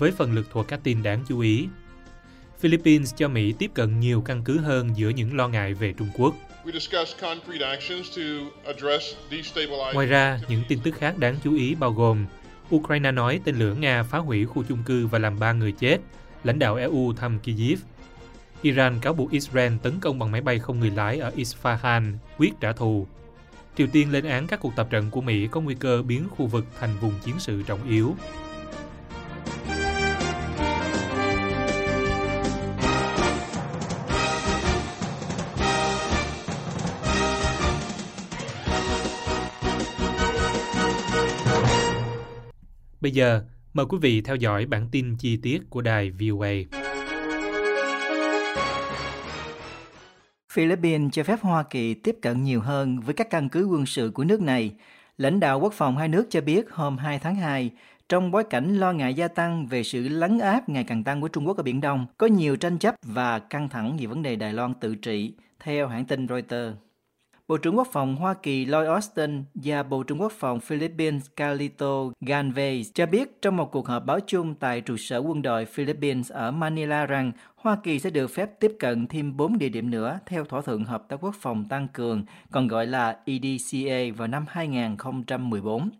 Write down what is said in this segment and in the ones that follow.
với phần lược thuộc các tin đáng chú ý. Philippines cho Mỹ tiếp cận nhiều căn cứ hơn giữa những lo ngại về Trung Quốc. Ngoài ra, những tin tức khác đáng chú ý bao gồm Ukraine nói tên lửa Nga phá hủy khu chung cư và làm ba người chết, lãnh đạo EU thăm Kyiv. Iran cáo buộc Israel tấn công bằng máy bay không người lái ở Isfahan, quyết trả thù. Triều Tiên lên án các cuộc tập trận của Mỹ có nguy cơ biến khu vực thành vùng chiến sự trọng yếu. Bây giờ, mời quý vị theo dõi bản tin chi tiết của đài VOA. Philippines cho phép Hoa Kỳ tiếp cận nhiều hơn với các căn cứ quân sự của nước này. Lãnh đạo quốc phòng hai nước cho biết hôm 2 tháng 2, trong bối cảnh lo ngại gia tăng về sự lấn áp ngày càng tăng của Trung Quốc ở Biển Đông, có nhiều tranh chấp và căng thẳng về vấn đề Đài Loan tự trị, theo hãng tin Reuters. Bộ trưởng Quốc phòng Hoa Kỳ Lloyd Austin và Bộ trưởng Quốc phòng Philippines Carlito Galvez cho biết trong một cuộc họp báo chung tại trụ sở quân đội Philippines ở Manila rằng Hoa Kỳ sẽ được phép tiếp cận thêm 4 địa điểm nữa theo thỏa thuận hợp tác quốc phòng tăng cường, còn gọi là EDCA vào năm 2014.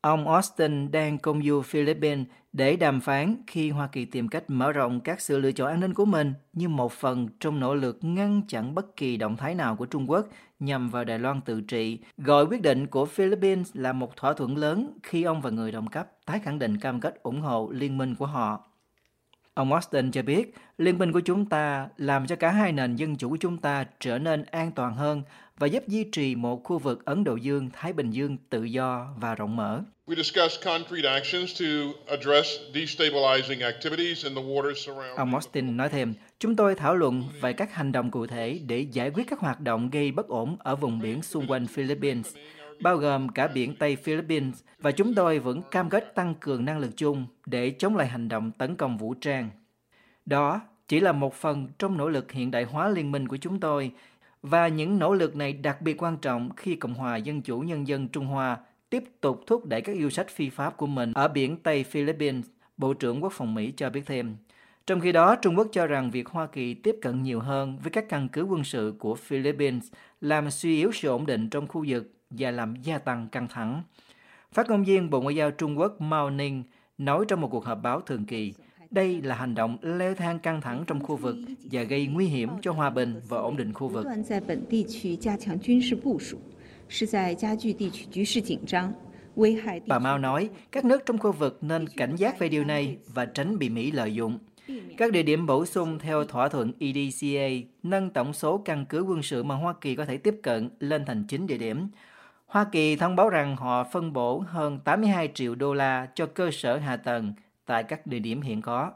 Ông Austin đang công du Philippines để đàm phán khi Hoa Kỳ tìm cách mở rộng các sự lựa chọn an ninh của mình như một phần trong nỗ lực ngăn chặn bất kỳ động thái nào của Trung Quốc nhằm vào Đài Loan tự trị, gọi quyết định của Philippines là một thỏa thuận lớn khi ông và người đồng cấp tái khẳng định cam kết ủng hộ liên minh của họ. Ông Austin cho biết, liên minh của chúng ta làm cho cả hai nền dân chủ của chúng ta trở nên an toàn hơn và giúp duy trì một khu vực Ấn Độ Dương-Thái Bình Dương tự do và rộng mở. We discussed concrete actions to address destabilizing activities in the waters surrounding Ông Austin nói thêm, chúng tôi thảo luận về các hành động cụ thể để giải quyết các hoạt động gây bất ổn ở vùng biển xung quanh Philippines, bao gồm cả biển Tây Philippines, và chúng tôi vẫn cam kết tăng cường năng lực chung để chống lại hành động tấn công vũ trang. Đó chỉ là một phần trong nỗ lực hiện đại hóa liên minh của chúng tôi, và những nỗ lực này đặc biệt quan trọng khi Cộng hòa Dân chủ Nhân dân Trung Hoa tiếp tục thúc đẩy các yêu sách phi pháp của mình ở biển Tây Philippines, Bộ trưởng Quốc phòng Mỹ cho biết thêm. Trong khi đó, Trung Quốc cho rằng việc Hoa Kỳ tiếp cận nhiều hơn với các căn cứ quân sự của Philippines làm suy yếu sự ổn định trong khu vực và làm gia tăng căng thẳng. Phát ngôn viên Bộ Ngoại giao Trung Quốc Mao Ning nói trong một cuộc họp báo thường kỳ, đây là hành động leo thang căng thẳng trong khu vực và gây nguy hiểm cho hòa bình và ổn định khu vực. Bà Mao nói, các nước trong khu vực nên cảnh giác về điều này và tránh bị Mỹ lợi dụng. Các địa điểm bổ sung theo thỏa thuận EDCA nâng tổng số căn cứ quân sự mà Hoa Kỳ có thể tiếp cận lên thành 9 địa điểm. Hoa Kỳ thông báo rằng họ phân bổ hơn 82 triệu đô la cho cơ sở hạ tầng tại các địa điểm hiện có.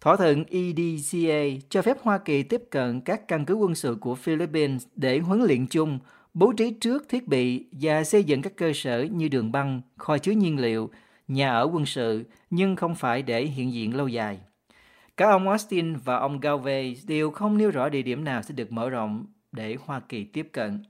Thỏa thuận EDCA cho phép Hoa Kỳ tiếp cận các căn cứ quân sự của Philippines để huấn luyện chung bố trí trước thiết bị và xây dựng các cơ sở như đường băng, kho chứa nhiên liệu, nhà ở quân sự, nhưng không phải để hiện diện lâu dài. Cả ông Austin và ông Galvez đều không nêu rõ địa điểm nào sẽ được mở rộng để Hoa Kỳ tiếp cận.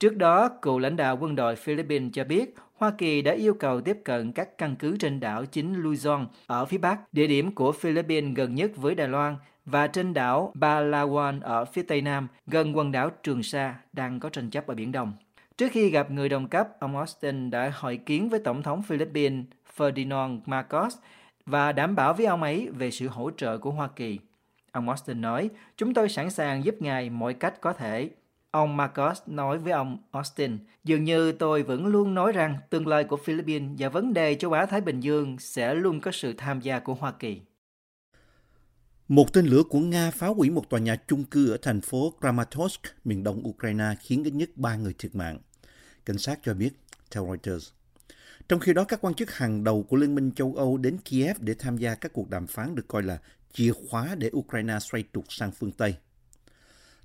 Trước đó, cựu lãnh đạo quân đội Philippines cho biết Hoa Kỳ đã yêu cầu tiếp cận các căn cứ trên đảo chính Luzon ở phía bắc, địa điểm của Philippines gần nhất với Đài Loan, và trên đảo Palawan ở phía tây nam, gần quần đảo Trường Sa đang có tranh chấp ở Biển Đông. Trước khi gặp người đồng cấp, ông Austin đã hội kiến với Tổng thống Philippines Ferdinand Marcos và đảm bảo với ông ấy về sự hỗ trợ của Hoa Kỳ. Ông Austin nói, chúng tôi sẵn sàng giúp ngài mọi cách có thể. Ông Marcos nói với ông Austin, dường như tôi vẫn luôn nói rằng tương lai của Philippines và vấn đề châu Á-Thái Bình Dương sẽ luôn có sự tham gia của Hoa Kỳ. Một tên lửa của Nga phá hủy một tòa nhà chung cư ở thành phố Kramatorsk, miền đông Ukraine, khiến ít nhất ba người thiệt mạng. Cảnh sát cho biết, theo Reuters. Trong khi đó, các quan chức hàng đầu của Liên minh châu Âu đến Kiev để tham gia các cuộc đàm phán được coi là chìa khóa để Ukraine xoay trục sang phương Tây.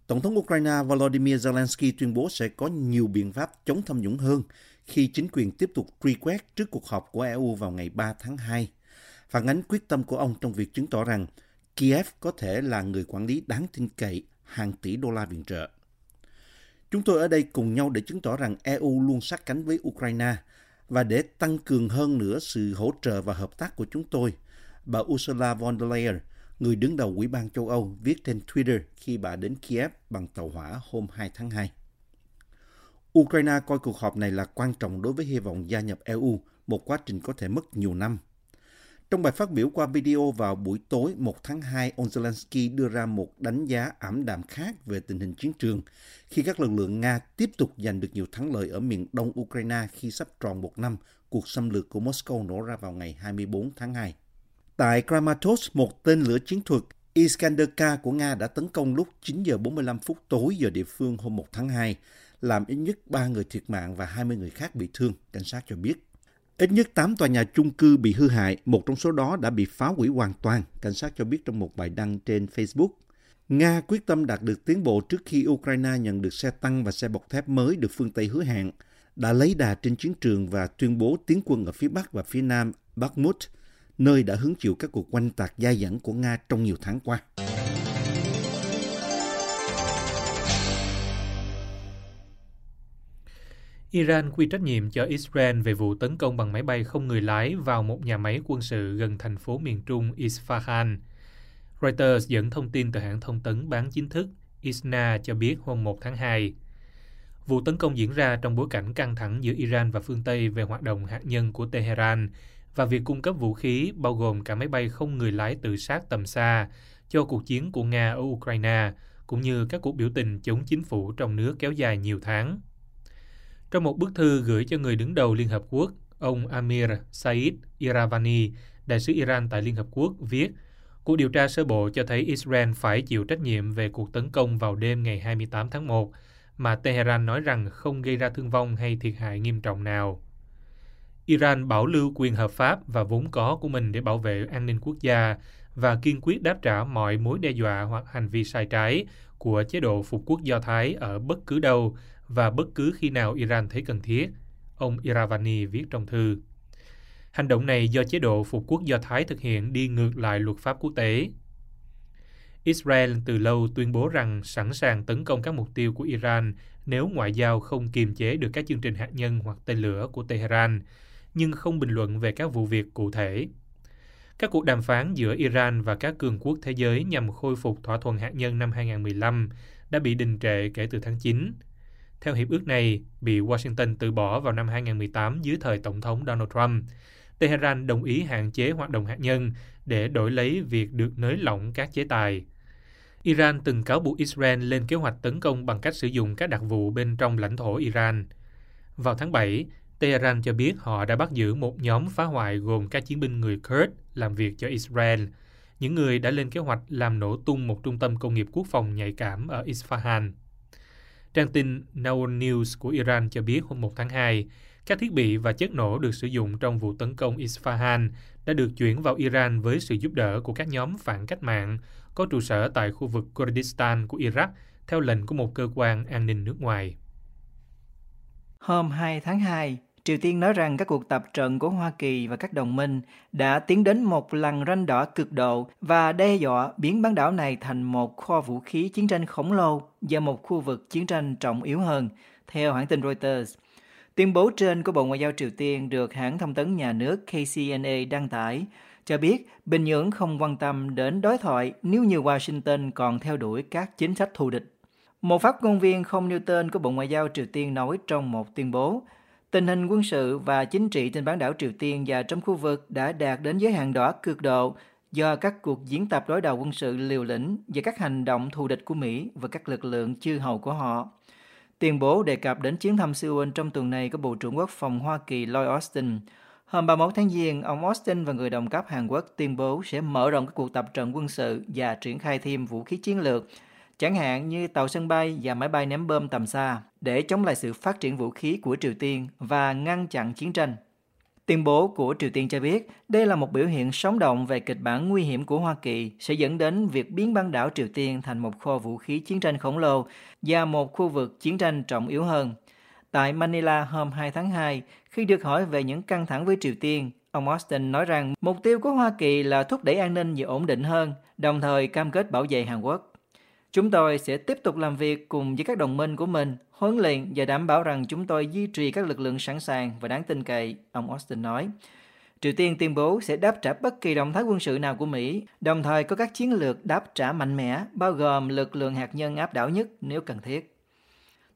Tổng thống Ukraine Volodymyr Zelensky tuyên bố sẽ có nhiều biện pháp chống tham nhũng hơn khi chính quyền tiếp tục truy quét trước cuộc họp của EU vào ngày 3 tháng 2, phản ánh quyết tâm của ông trong việc chứng tỏ rằng Kiev có thể là người quản lý đáng tin cậy hàng tỷ đô la viện trợ. Chúng tôi ở đây cùng nhau để chứng tỏ rằng EU luôn sát cánh với Ukraine và để tăng cường hơn nữa sự hỗ trợ và hợp tác của chúng tôi, bà Ursula von der Leyen, người đứng đầu Ủy ban châu Âu, viết trên Twitter khi bà đến Kiev bằng tàu hỏa hôm 2 tháng 2. Ukraine coi cuộc họp này là quan trọng đối với hy vọng gia nhập EU, một quá trình có thể mất nhiều năm. Trong bài phát biểu qua video vào buổi tối 1 tháng 2, ông Zelensky đưa ra một đánh giá ảm đạm khác về tình hình chiến trường khi các lực lượng Nga tiếp tục giành được nhiều thắng lợi ở miền đông Ukraine khi sắp tròn một năm cuộc xâm lược của Moscow nổ ra vào ngày 24 tháng 2. Tại Kramatorsk, một tên lửa chiến thuật Iskander-K của Nga đã tấn công lúc 9 giờ 45 phút tối giờ địa phương hôm 1 tháng 2, làm ít nhất 3 người thiệt mạng và 20 người khác bị thương, cảnh sát cho biết. Ít nhất 8 tòa nhà chung cư bị hư hại, một trong số đó đã bị phá hủy hoàn toàn, cảnh sát cho biết trong một bài đăng trên Facebook. Nga quyết tâm đạt được tiến bộ trước khi Ukraine nhận được xe tăng và xe bọc thép mới được phương Tây hứa hẹn, đã lấy đà trên chiến trường và tuyên bố tiến quân ở phía Bắc và phía Nam Bakhmut, nơi đã hứng chịu các cuộc quanh tạc dai dẳng của Nga trong nhiều tháng qua. Iran quy trách nhiệm cho Israel về vụ tấn công bằng máy bay không người lái vào một nhà máy quân sự gần thành phố miền trung Isfahan. Reuters dẫn thông tin từ hãng thông tấn bán chính thức ISNA cho biết hôm 1 tháng 2. Vụ tấn công diễn ra trong bối cảnh căng thẳng giữa Iran và phương Tây về hoạt động hạt nhân của Tehran và việc cung cấp vũ khí bao gồm cả máy bay không người lái tự sát tầm xa cho cuộc chiến của Nga ở Ukraine, cũng như các cuộc biểu tình chống chính phủ trong nước kéo dài nhiều tháng. Trong một bức thư gửi cho người đứng đầu Liên Hợp Quốc, ông Amir Said Iravani, đại sứ Iran tại Liên Hợp Quốc, viết Cuộc điều tra sơ bộ cho thấy Israel phải chịu trách nhiệm về cuộc tấn công vào đêm ngày 28 tháng 1, mà Tehran nói rằng không gây ra thương vong hay thiệt hại nghiêm trọng nào. Iran bảo lưu quyền hợp pháp và vốn có của mình để bảo vệ an ninh quốc gia và kiên quyết đáp trả mọi mối đe dọa hoặc hành vi sai trái của chế độ phục quốc Do Thái ở bất cứ đâu và bất cứ khi nào Iran thấy cần thiết, ông Iravani viết trong thư. Hành động này do chế độ phục quốc Do Thái thực hiện đi ngược lại luật pháp quốc tế. Israel từ lâu tuyên bố rằng sẵn sàng tấn công các mục tiêu của Iran nếu ngoại giao không kiềm chế được các chương trình hạt nhân hoặc tên lửa của Tehran, nhưng không bình luận về các vụ việc cụ thể. Các cuộc đàm phán giữa Iran và các cường quốc thế giới nhằm khôi phục thỏa thuận hạt nhân năm 2015 đã bị đình trệ kể từ tháng 9. Theo hiệp ước này, bị Washington từ bỏ vào năm 2018 dưới thời Tổng thống Donald Trump, Tehran đồng ý hạn chế hoạt động hạt nhân để đổi lấy việc được nới lỏng các chế tài. Iran từng cáo buộc Israel lên kế hoạch tấn công bằng cách sử dụng các đặc vụ bên trong lãnh thổ Iran. Vào tháng 7, Tehran cho biết họ đã bắt giữ một nhóm phá hoại gồm các chiến binh người Kurd làm việc cho Israel, những người đã lên kế hoạch làm nổ tung một trung tâm công nghiệp quốc phòng nhạy cảm ở Isfahan. Trang tin Now News của Iran cho biết hôm 1 tháng 2, các thiết bị và chất nổ được sử dụng trong vụ tấn công Isfahan đã được chuyển vào Iran với sự giúp đỡ của các nhóm phản cách mạng có trụ sở tại khu vực Kurdistan của Iraq theo lệnh của một cơ quan an ninh nước ngoài. Hôm 2 tháng 2, Triều Tiên nói rằng các cuộc tập trận của Hoa Kỳ và các đồng minh đã tiến đến một lằn ranh đỏ cực độ và đe dọa biến bán đảo này thành một kho vũ khí chiến tranh khổng lồ và một khu vực chiến tranh trọng yếu hơn, theo hãng tin Reuters. Tuyên bố trên của Bộ Ngoại giao Triều Tiên được hãng thông tấn nhà nước KCNA đăng tải, cho biết Bình Nhưỡng không quan tâm đến đối thoại nếu như Washington còn theo đuổi các chính sách thù địch. Một phát ngôn viên không nêu tên của Bộ Ngoại giao Triều Tiên nói trong một tuyên bố, tình hình quân sự và chính trị trên bán đảo Triều Tiên và trong khu vực đã đạt đến giới hạn đỏ cực độ do các cuộc diễn tập đối đầu quân sự liều lĩnh và các hành động thù địch của Mỹ và các lực lượng chư hầu của họ. Tuyên bố đề cập đến chuyến thăm Seoul trong tuần này của Bộ trưởng Quốc phòng Hoa Kỳ Lloyd Austin. Hôm 31 tháng Giêng, ông Austin và người đồng cấp Hàn Quốc tuyên bố sẽ mở rộng các cuộc tập trận quân sự và triển khai thêm vũ khí chiến lược, chẳng hạn như tàu sân bay và máy bay ném bom tầm xa, để chống lại sự phát triển vũ khí của Triều Tiên và ngăn chặn chiến tranh. Tuyên bố của Triều Tiên cho biết đây là một biểu hiện sống động về kịch bản nguy hiểm của Hoa Kỳ sẽ dẫn đến việc biến bán đảo Triều Tiên thành một kho vũ khí chiến tranh khổng lồ và một khu vực chiến tranh trọng yếu hơn. Tại Manila hôm 2 tháng 2, khi được hỏi về những căng thẳng với Triều Tiên, ông Austin nói rằng mục tiêu của Hoa Kỳ là thúc đẩy an ninh và ổn định hơn, đồng thời cam kết bảo vệ Hàn Quốc. Chúng tôi sẽ tiếp tục làm việc cùng với các đồng minh của mình, huấn luyện và đảm bảo rằng chúng tôi duy trì các lực lượng sẵn sàng và đáng tin cậy, ông Austin nói. Triều Tiên tuyên bố sẽ đáp trả bất kỳ động thái quân sự nào của Mỹ, đồng thời có các chiến lược đáp trả mạnh mẽ, bao gồm lực lượng hạt nhân áp đảo nhất nếu cần thiết.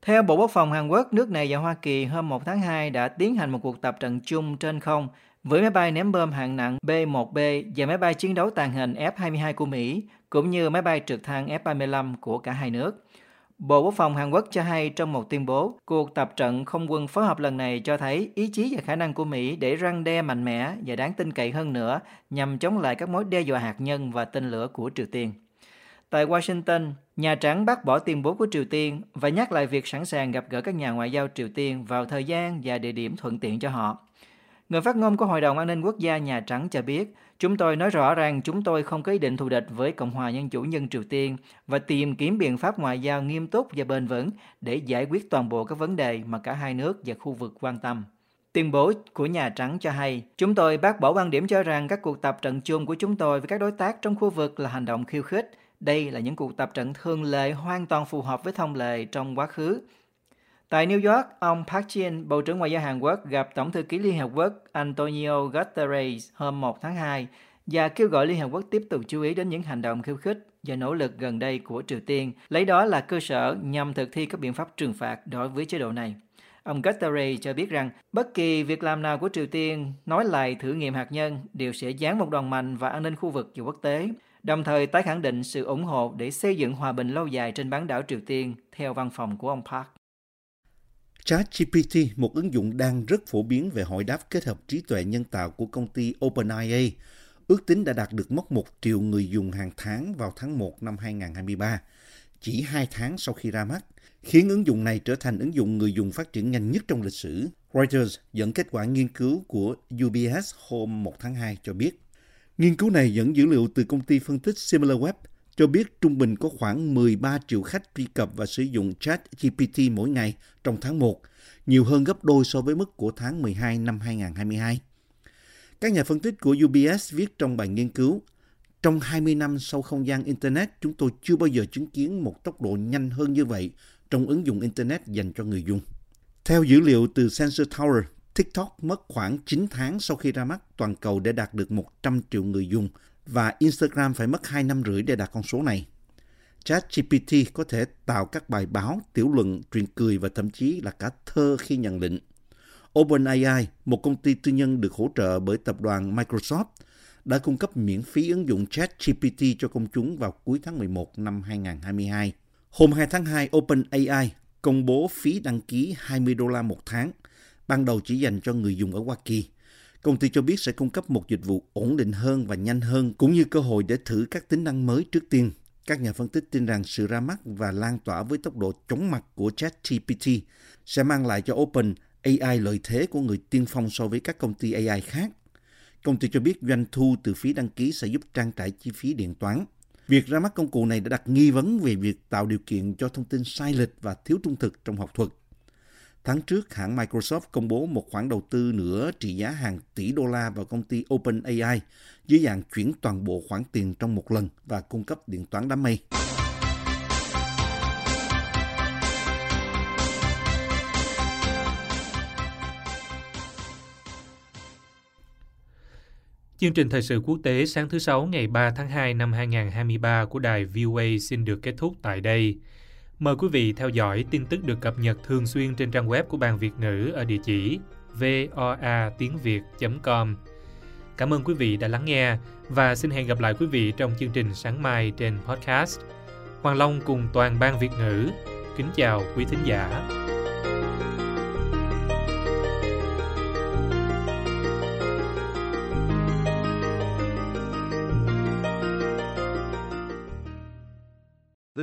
Theo Bộ Quốc phòng Hàn Quốc, nước này và Hoa Kỳ hôm 1 tháng 2 đã tiến hành một cuộc tập trận chung trên không với máy bay ném bom hạng nặng B-1B và máy bay chiến đấu tàng hình F-22 của Mỹ, cũng như máy bay trực thăng F-35 của cả hai nước. Bộ Quốc phòng Hàn Quốc cho hay trong một tuyên bố, cuộc tập trận không quân phối hợp lần này cho thấy ý chí và khả năng của Mỹ để răng đe mạnh mẽ và đáng tin cậy hơn nữa nhằm chống lại các mối đe dọa hạt nhân và tên lửa của Triều Tiên. Tại Washington, Nhà Trắng bác bỏ tuyên bố của Triều Tiên và nhắc lại việc sẵn sàng gặp gỡ các nhà ngoại giao Triều Tiên vào thời gian và địa điểm thuận tiện cho họ. Người phát ngôn của Hội đồng An ninh Quốc gia Nhà Trắng cho biết, chúng tôi nói rõ rằng chúng tôi không có ý định thù địch với Cộng hòa Nhân chủ Nhân Triều Tiên và tìm kiếm biện pháp ngoại giao nghiêm túc và bền vững để giải quyết toàn bộ các vấn đề mà cả hai nước và khu vực quan tâm. Tuyên bố của Nhà Trắng cho hay, chúng tôi bác bỏ quan điểm cho rằng các cuộc tập trận chung của chúng tôi với các đối tác trong khu vực là hành động khiêu khích. Đây là những cuộc tập trận thường lệ hoàn toàn phù hợp với thông lệ trong quá khứ Tại New York, ông Park Jin, Bộ trưởng Ngoại giao Hàn Quốc, gặp Tổng thư ký Liên Hợp Quốc Antonio Guterres hôm 1 tháng 2 và kêu gọi Liên Hợp Quốc tiếp tục chú ý đến những hành động khiêu khích và nỗ lực gần đây của Triều Tiên, lấy đó là cơ sở nhằm thực thi các biện pháp trừng phạt đối với chế độ này. Ông Guterres cho biết rằng bất kỳ việc làm nào của Triều Tiên nói lại thử nghiệm hạt nhân đều sẽ dán một đòn mạnh và an ninh khu vực và quốc tế, đồng thời tái khẳng định sự ủng hộ để xây dựng hòa bình lâu dài trên bán đảo Triều Tiên, theo văn phòng của ông Park. ChatGPT, một ứng dụng đang rất phổ biến về hỏi đáp kết hợp trí tuệ nhân tạo của công ty OpenAI, ước tính đã đạt được mốc 1 triệu người dùng hàng tháng vào tháng 1 năm 2023, chỉ 2 tháng sau khi ra mắt, khiến ứng dụng này trở thành ứng dụng người dùng phát triển nhanh nhất trong lịch sử. Reuters dẫn kết quả nghiên cứu của UBS hôm 1 tháng 2 cho biết. Nghiên cứu này dẫn dữ liệu từ công ty phân tích SimilarWeb cho biết trung bình có khoảng 13 triệu khách truy cập và sử dụng chat GPT mỗi ngày trong tháng 1, nhiều hơn gấp đôi so với mức của tháng 12 năm 2022. Các nhà phân tích của UBS viết trong bài nghiên cứu, trong 20 năm sau không gian Internet, chúng tôi chưa bao giờ chứng kiến một tốc độ nhanh hơn như vậy trong ứng dụng Internet dành cho người dùng. Theo dữ liệu từ Sensor Tower, TikTok mất khoảng 9 tháng sau khi ra mắt toàn cầu để đạt được 100 triệu người dùng và Instagram phải mất 2 năm rưỡi để đạt con số này. ChatGPT có thể tạo các bài báo, tiểu luận, truyện cười và thậm chí là cả thơ khi nhận định. OpenAI, một công ty tư nhân được hỗ trợ bởi tập đoàn Microsoft, đã cung cấp miễn phí ứng dụng ChatGPT cho công chúng vào cuối tháng 11 năm 2022. Hôm 2 tháng 2, OpenAI công bố phí đăng ký 20 đô la một tháng, ban đầu chỉ dành cho người dùng ở Hoa Kỳ. Công ty cho biết sẽ cung cấp một dịch vụ ổn định hơn và nhanh hơn, cũng như cơ hội để thử các tính năng mới trước tiên. Các nhà phân tích tin rằng sự ra mắt và lan tỏa với tốc độ chóng mặt của ChatGPT sẽ mang lại cho Open AI lợi thế của người tiên phong so với các công ty AI khác. Công ty cho biết doanh thu từ phí đăng ký sẽ giúp trang trải chi phí điện toán. Việc ra mắt công cụ này đã đặt nghi vấn về việc tạo điều kiện cho thông tin sai lệch và thiếu trung thực trong học thuật. Tháng trước, hãng Microsoft công bố một khoản đầu tư nữa trị giá hàng tỷ đô la vào công ty OpenAI dưới dạng chuyển toàn bộ khoản tiền trong một lần và cung cấp điện toán đám mây. Chương trình thời sự quốc tế sáng thứ Sáu ngày 3 tháng 2 năm 2023 của đài VOA xin được kết thúc tại đây. Mời quý vị theo dõi tin tức được cập nhật thường xuyên trên trang web của Ban Việt ngữ ở địa chỉ voa tiếng việt.com. Cảm ơn quý vị đã lắng nghe và xin hẹn gặp lại quý vị trong chương trình sáng mai trên podcast. Hoàng Long cùng toàn ban Việt ngữ. Kính chào quý thính giả.